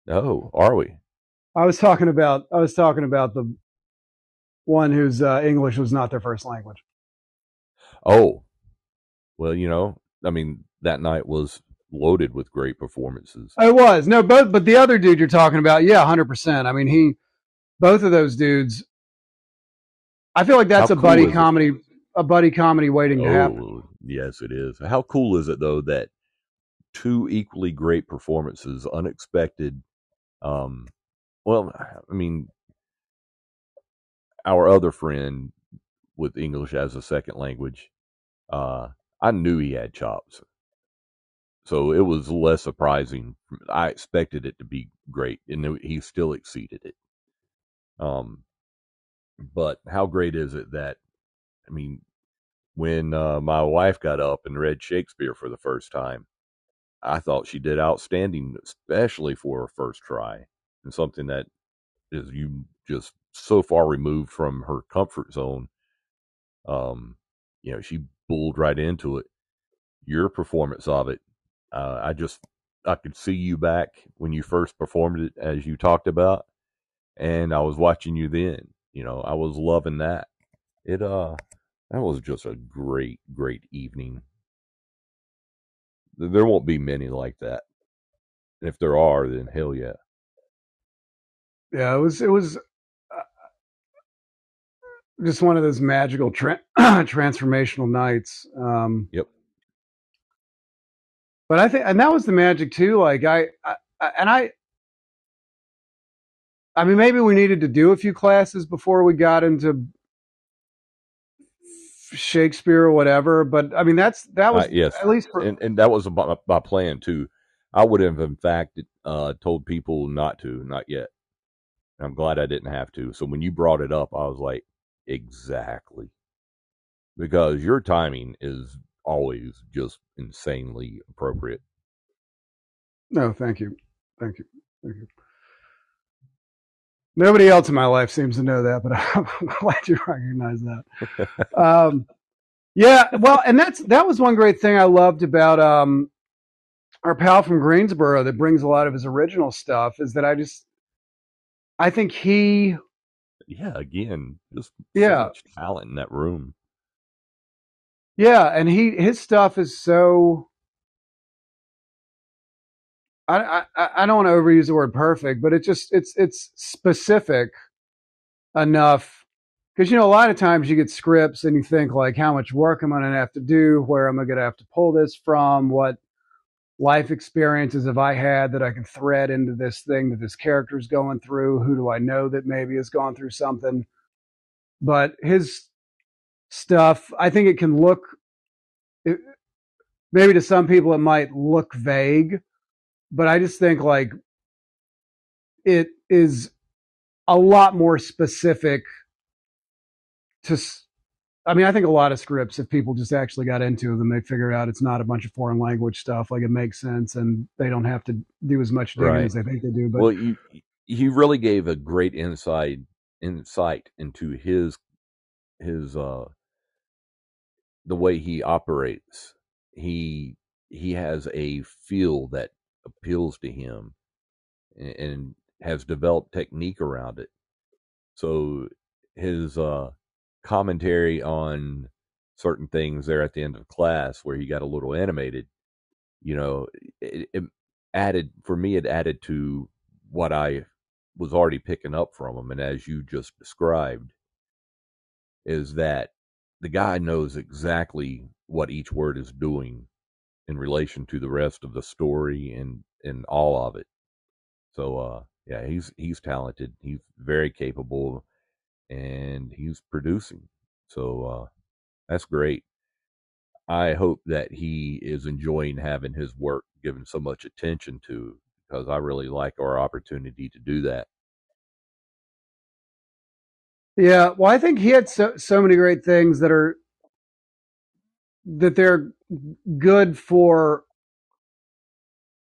Oh, are we? I was talking about I was talking about the one whose uh, English was not their first language. Oh, well, you know, I mean, that night was loaded with great performances. It was no, both, but the other dude you're talking about, yeah, hundred percent. I mean, he, both of those dudes. I feel like that's How a cool buddy is it? comedy, a buddy comedy waiting to happen. Oh, yes, it is. How cool is it though that two equally great performances, unexpected. Um, well, I mean, our other friend with English as a second language, uh, I knew he had chops, so it was less surprising. I expected it to be great, and he still exceeded it. Um, but how great is it that, I mean, when uh, my wife got up and read Shakespeare for the first time, I thought she did outstanding, especially for her first try, and something that is you just so far removed from her comfort zone. Um, you know, she bulled right into it. Your performance of it, uh, I just I could see you back when you first performed it, as you talked about, and I was watching you then. You know, I was loving that. It uh, that was just a great, great evening. There won't be many like that. And if there are, then hell yeah. Yeah, it was it was uh, just one of those magical tra- [clears throat] transformational nights. Um, Yep. But I think, and that was the magic too. Like I, I, I- and I, I mean, maybe we needed to do a few classes before we got into Shakespeare or whatever. But I mean, that's that was Uh, yes, at least for and and that was my, my plan too. I would have, in fact, uh, told people not to, not yet. I'm glad I didn't have to. So when you brought it up, I was like, exactly, because your timing is always just insanely appropriate. no. Thank you, thank you, thank you. Nobody else in my life seems to know that, but [laughs] I'm glad you recognize that. [laughs] um, yeah, well, and that's that was one great thing I loved about um, our pal from Greensboro that brings a lot of his original stuff is that I just I think he Yeah, again, just so yeah much talent in that room. yeah and he his stuff is so I I, don't want to overuse the word perfect, but it just it's it's specific enough because you know a lot of times you get scripts and you think like how much work am I going to have to do, where am I going to have to pull this from, what life experiences have I had that I can thread into this thing that this character's going through? Who do I know that maybe has gone through something? But his stuff, I think it can look, it, maybe to some people it might look vague, but I just think like it is a lot more specific to I mean, I think a lot of scripts, if people just actually got into them, they figure out it's not a bunch of foreign language stuff. Like it makes sense, and they don't have to do as much digging Right. as they think they do. But Well, you he really gave a great insight insight into his his uh the way he operates. He he has a feel that appeals to him and, and has developed technique around it. So his uh commentary on certain things there at the end of class where he got a little animated, you know, it, it added for me it added to what I was already picking up from him and as you just described is that the guy knows exactly what each word is doing in relation to the rest of the story and and all of it. So uh yeah, he's he's talented. He's very capable and he's producing. So uh that's great. I hope that he is enjoying having his work given so much attention to because I really like our opportunity to do that. yeah, well, I think he had so so many great things that are that they're good for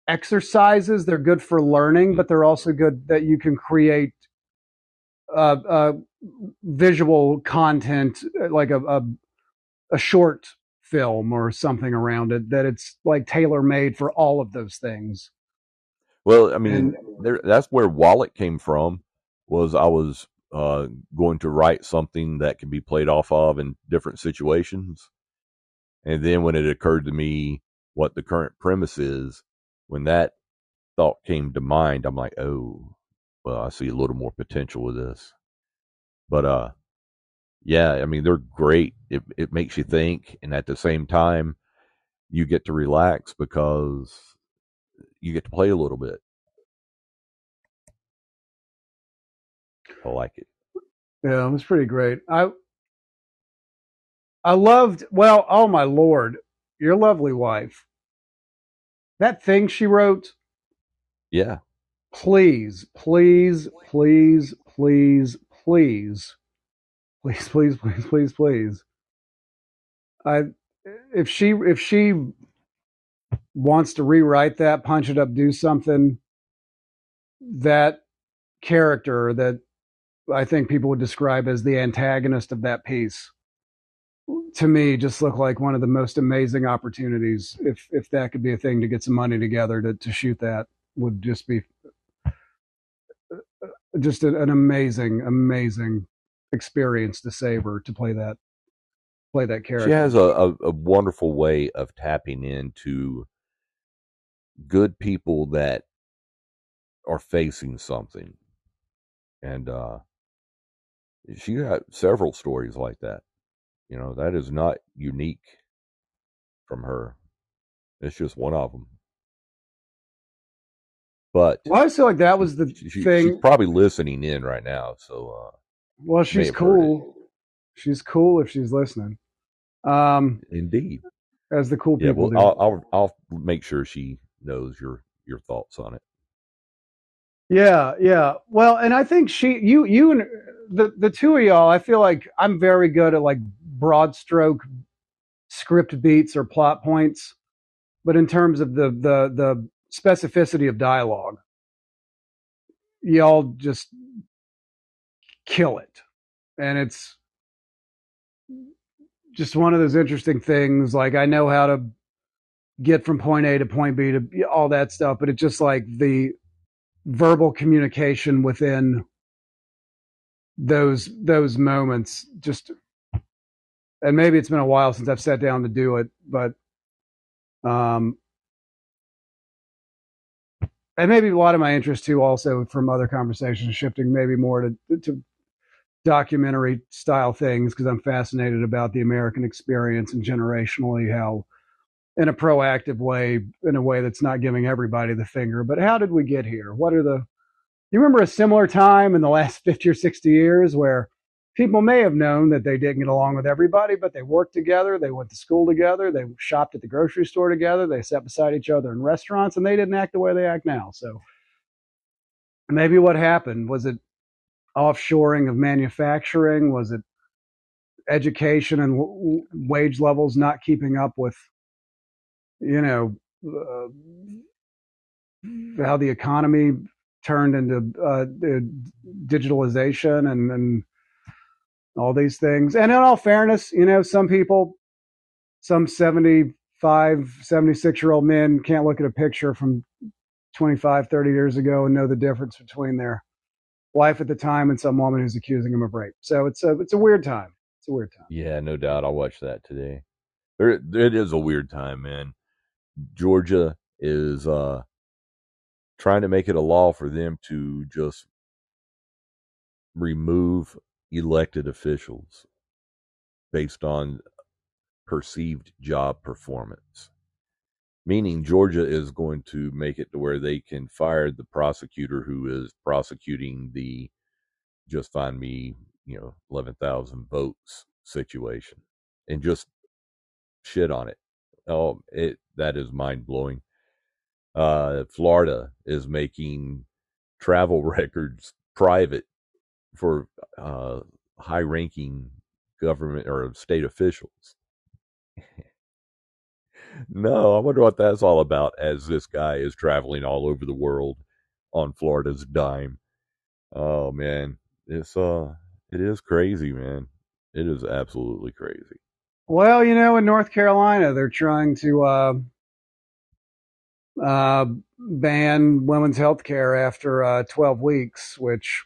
exercises. They're good for learning, but they're also good that you can create uh, uh, visual content uh, like a, a a short film or something around it that it's like tailor made for all of those things. Well, I mean, And there, that's where Wallet came from. Was I was uh, going to write something that can be played off of in different situations, and then when it occurred to me, what the current premise is, when that thought came to mind, I'm like, oh, well, I see a little more potential with this. But uh, yeah, I mean, they're great. It it makes you think, and at the same time, you get to relax because you get to play a little bit. I like it. Yeah, it was pretty great. I I loved. Well, oh my lord, your lovely wife. That thing she wrote. Yeah. Please, please, please, please, please, please, please, please, please, please. I if she if she wants to rewrite that, punch it up, do something, that character that I think people would describe as the antagonist of that piece to me just looked like one of the most amazing opportunities if if that could be a thing to get some money together to to shoot that would just be just an, amazing amazing experience to savor to play that play that character. She has a, a, a wonderful way of tapping into good people that are facing something. And uh she got several stories like that. You know, that is not unique from her. It's just one of them. But well, I feel like that was the she, thing. She's probably listening in right now. So, uh, well, she's cool. She's cool if she's listening. Um, Indeed, as the cool people. yeah, well, do. I'll, I'll I'll make sure she knows your your thoughts on it. Yeah, yeah. Well, and I think she, you, you, and the the two of y'all. I feel like I'm very good at like broad stroke script beats or plot points, but in terms of the the the specificity of dialogue, y'all just kill it, and it's just one of those interesting things. Like I know how to get from point A to point B to all that stuff, but it's just like the verbal communication within those those moments just and maybe it's been a while since I've sat down to do it, but um and maybe a lot of my interest too also from other conversations shifting maybe more to to documentary style things because I'm fascinated about the American experience and generationally how in a proactive way in a way that's not giving everybody the finger but how did we get here? What are the you remember a similar time in the last 50 or 60 years where people may have known that they didn't get along with everybody, but they worked together, they went to school together, they shopped at the grocery store together, they sat beside each other in restaurants, and they didn't act the way they act now. So maybe what happened was it offshoring of manufacturing? Was it education and w- wage levels not keeping up with, you know, uh, how the economy turned into uh, digitalization and, and all these things. And in all fairness, you know, some people, some 75, 76 year old men can't look at a picture from 25, 30 years ago and know the difference between their wife at the time and some woman who's accusing him of rape. So it's a, it's a weird time. It's a weird time. Yeah, no doubt. I'll watch that today. There, it is a weird time, man. Georgia is uh, trying to make it a law for them to just remove elected officials based on perceived job performance. Meaning, Georgia is going to make it to where they can fire the prosecutor who is prosecuting the just find me, you know, 11,000 votes situation and just shit on it. Oh, it that is mind blowing. Uh, Florida is making travel [laughs] records private for uh, high ranking government or state officials. [laughs] no, I wonder what that's all about as this guy is traveling all over the world on Florida's dime. Oh man, it's uh it is crazy, man. It is absolutely crazy. Well, you know, in North Carolina, they're trying to uh, uh, ban women's health care after uh, 12 weeks, which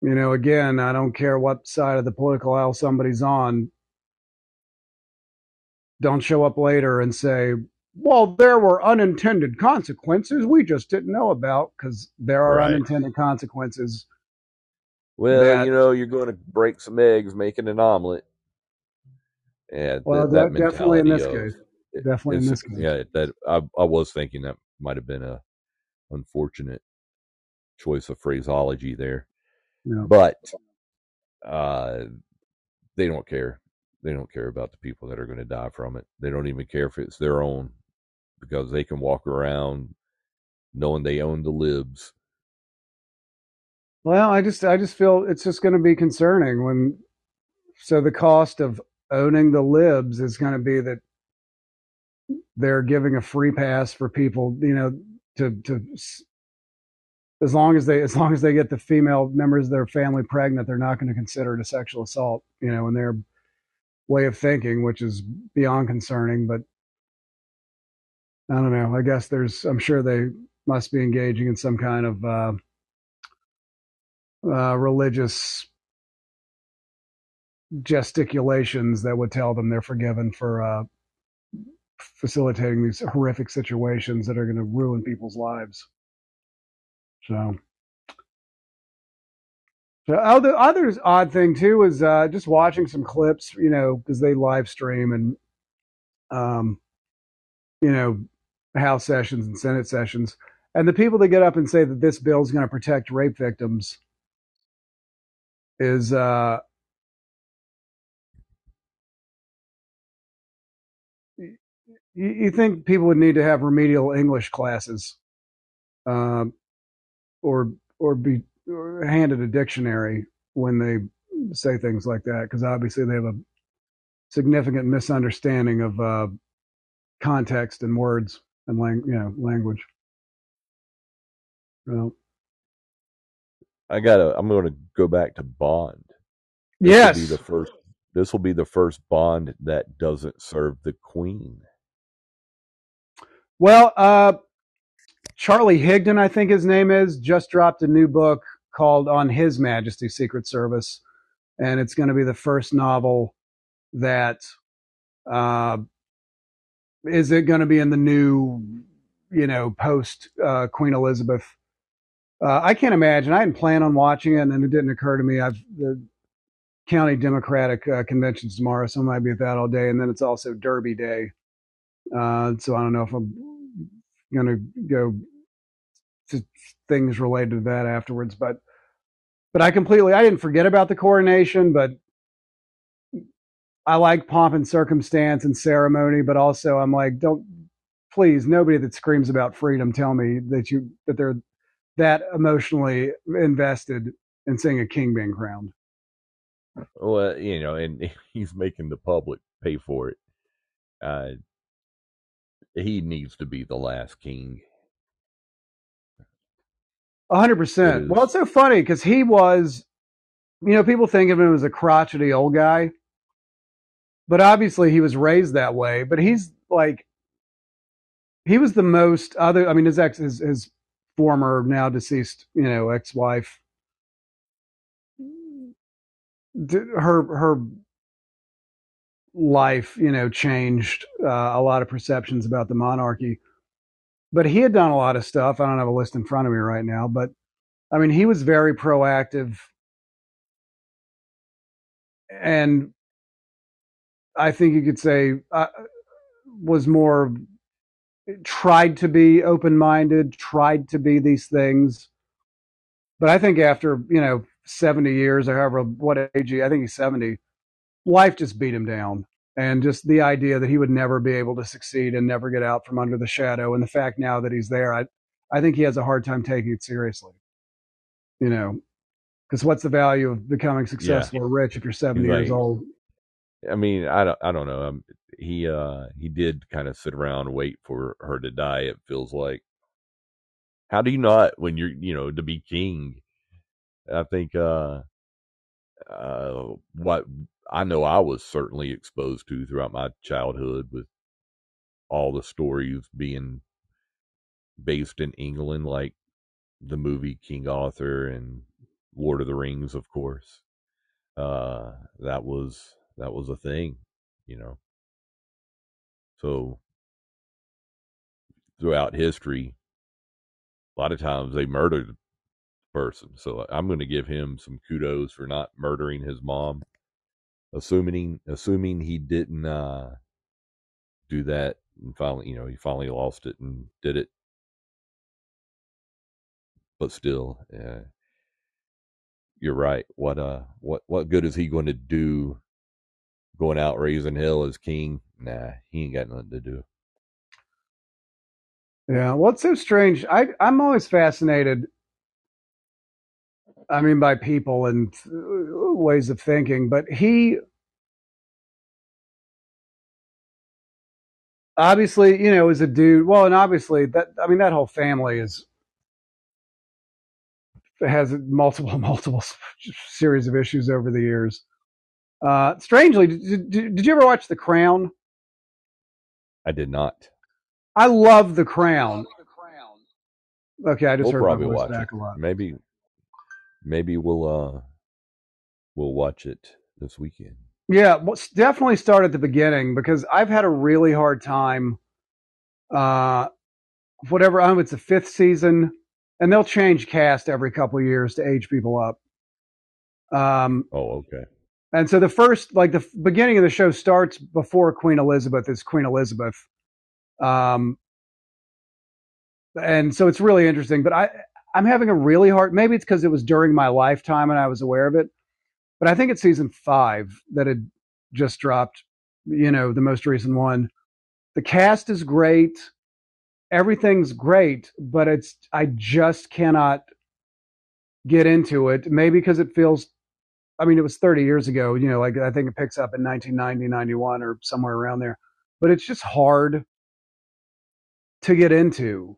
you know, again, I don't care what side of the political aisle somebody's on. don't show up later and say, well, there were unintended consequences we just didn't know about because there are Right. unintended consequences. Well, That- you know, you're going to break some eggs making an omelet. Yeah, Well, that, that definitely in this of- case. Definitely in this case. Yeah, that I I was thinking that might have been a unfortunate choice of phraseology there, But uh, they don't care. They don't care about the people that are going to die from it. They don't even care if it's their own, because they can walk around knowing they own the libs. Well, I just I just feel it's just going to be concerning when so the cost of owning the libs is going to be that they're giving a free pass for people, you know, to to as long as they as long as they get the female members of their family pregnant, they're not going to consider it a sexual assault, you know, in their way of thinking, which is beyond concerning, but I don't know. I guess there's I'm sure they must be engaging in some kind of uh uh, religious gesticulations that would tell them they're forgiven for uh, facilitating these horrific situations that are going to ruin people's lives. So, so other other odd thing too is uh, just watching some clips, you know, because they live stream and, um, you know, House sessions and Senate sessions, and the people that get up and say that this bill is going to protect rape victims is uh you, you think people would need to have remedial English classes, um, or or be or handed a dictionary when they say things like that because obviously they have a significant misunderstanding of uh, context and words and lang- you know language. So, I gotta. I'm going to go back to Bond. This yes, will be the first. This will be the first Bond that doesn't serve the Queen. Well, uh, Charlie Higson, I think his name is, just dropped a new book called On His Majesty's Secret Service, and it's going to be the first novel that uh, is it going to be in the new, you know, post uh, Queen Elizabeth. Uh, I can't imagine. I didn't plan on watching it, and then it didn't occur to me. I've the county Democratic uh, conventions tomorrow, so I might be at that all day, and then it's also Derby Day. Uh, so I don't know if I'm going to go to things related to that afterwards, but but I completely I didn't forget about the coronation, but I like pomp and circumstance and ceremony, but also I'm like, don't please nobody that screams about freedom tell me that you that they're that emotionally invested in seeing a king being crowned. Well, you know, and [laughs] he's making the public pay for it. Uh, he needs to be the last king. hundred percent. is. Well, it's so funny because he was, you know, people think of him as a crotchety old guy, but obviously he was raised that way. But he's like, he was the most other. I mean, his ex, his, his former, now deceased, you know, ex-wife, mm. her her life, you know, changed uh, a lot of perceptions about the monarchy. But he had done a lot of stuff. I don't have a list in front of me right now, but I mean, he was very proactive, and I think you could say uh, was more tried to be open-minded, tried to be these things. But I think after you know seventy years or however what age I think he's seventy, life just beat him down, and just the idea that he would never be able to succeed and never get out from under the shadow, and the fact now that he's there, I I think he has a hard time taking it seriously. You know, because what's the value of becoming successful or rich if you're seventy years old? I mean, I don't, I don't know. Um, he, uh, he did kind of sit around and wait for her to die. It feels like. How do you not when you're, you know, to be king? I think, uh, uh, what I know I was certainly exposed to throughout my childhood with all the stories being based in England, like the movie King Arthur and Lord of the Rings, of course. Uh, that was that was a thing, you know. So throughout history, a lot of times they murdered the person. So I'm going to give him some kudos for not murdering his mom, assuming assuming he didn't uh, do that and finally, you know, he finally lost it and did it. But still, uh, you're right. What uh, what what good is he going to do? Going out raising hell as king? Nah, he ain't got nothing to do. Yeah, well, it's so strange. I I'm always fascinated. I mean, by people and uh, ways of thinking, but he obviously, you know, is a dude. Well, and obviously that I mean that whole family is has multiple [laughs] multiple series of issues over the years. Uh, strangely, did, did, did you ever watch The Crown? I did not. I love The Crown. Okay, I just We'll heard my probably voice watch it. a lot. Maybe, maybe we'll uh, we'll watch it this weekend. Yeah, well, definitely start at the beginning because I've had a really hard time. Uh, whatever, I know it's the fifth season, and they'll change cast every couple of years to age people up. Um, Oh, okay. and so the first, like the f- beginning of the show starts before Queen Elizabeth is Queen Elizabeth. Um, and so it's really interesting, but I, I'm having a really hard, maybe it's because it was during my lifetime and I was aware of it, but I think it's season five that had just dropped, you know, the most recent one. The cast is great. Everything's great, but it's, I just cannot get into it. Maybe because it feels, I mean, it was 30 years ago, you know, like I think it picks up in 1990, 91 or somewhere around there, but it's just hard to get into.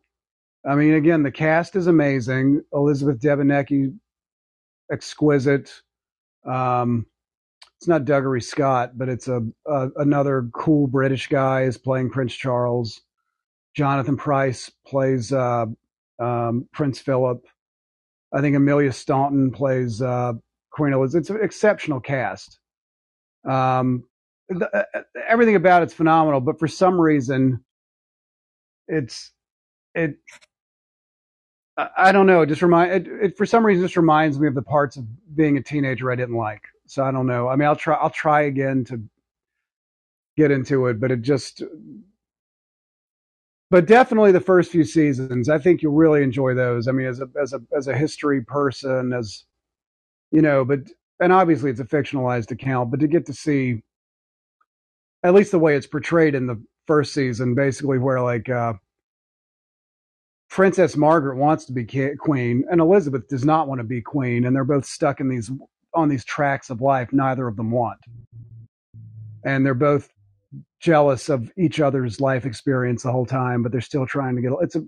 I mean, again, the cast is amazing. Elizabeth Debicki, exquisite. Um, it's not Dougray Scott, but it's a, a another cool British guy is playing Prince Charles. Jonathan Pryce plays uh, um, Prince Philip. I think Amelia Staunton plays uh, Queen Elizabeth. It's an exceptional cast. Um, the, uh, everything about it's phenomenal, but for some reason, it's it. I don't know. It just remind it, it for some reason just reminds me of the parts of being a teenager I didn't like. So I don't know. I mean, I'll try. I'll try again to get into it, but it just. But definitely the first few seasons, I think you'll really enjoy those. I mean, as a as a as a history person, as you know, but and obviously it's a fictionalized account, but to get to see at least the way it's portrayed in the first season, basically where like uh, Princess Margaret wants to be queen, and Elizabeth does not want to be queen, and they're both stuck in these on these tracks of life neither of them want, and they're both jealous of each other's life experience the whole time, but they're still trying to get. It's a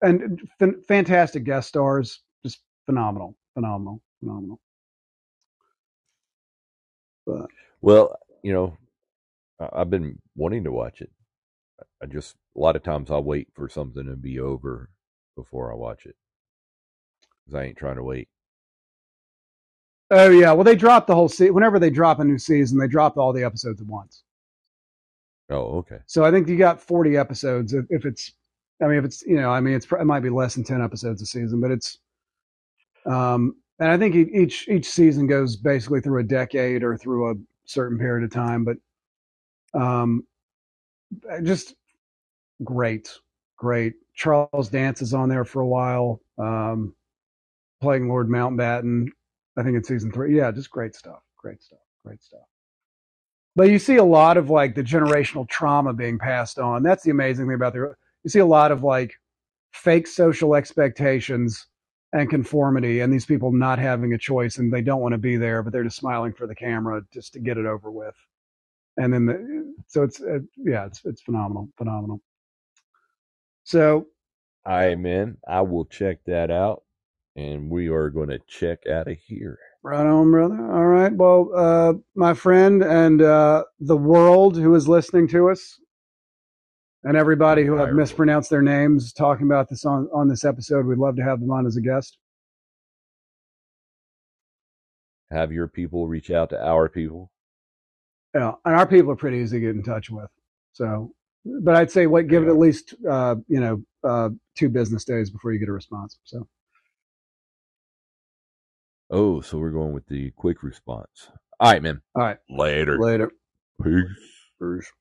and fan- fantastic guest stars, just phenomenal, phenomenal, phenomenal. But Well, you know, I've been wanting to watch it. I just a lot of times I'll wait for something to be over before I watch it because I ain't trying to wait. oh yeah, well they drop the whole season. whenever they drop a new season, they drop all the episodes at once. Oh, okay. So I think you got 40 episodes if, if it's, I mean, if it's, you know, I mean, it's, it might be less than 10 episodes a season, but it's, um, and I think each, each season goes basically through a decade or through a certain period of time, but, um, just great, great. Charles Dance is on there for a while, um, playing Lord Mountbatten, I think in season three. Yeah, just great stuff. Great stuff. Great stuff. But you see a lot of like the generational trauma being passed on. That's the amazing thing about the. You see a lot of like fake social expectations and conformity, and these people not having a choice, and they don't want to be there, but they're just smiling for the camera just to get it over with. And then, the, so it's uh, yeah, it's it's phenomenal, phenomenal. So I'm in. I will check that out, and we are going to check out of here. Right on, brother. All right. Well, uh, my friend and uh, the world who is listening to us, and everybody who have mispronounced their names talking about this on, on this episode, we'd love to have them on as a guest. Have your people reach out to our people. Yeah, and our people are pretty easy to get in touch with. So but I'd say wait, give it at least uh, you know uh, two business days before you get a response. So Oh, so we're going with the quick response. All right, man. all right, Later. later. Peace. Peace.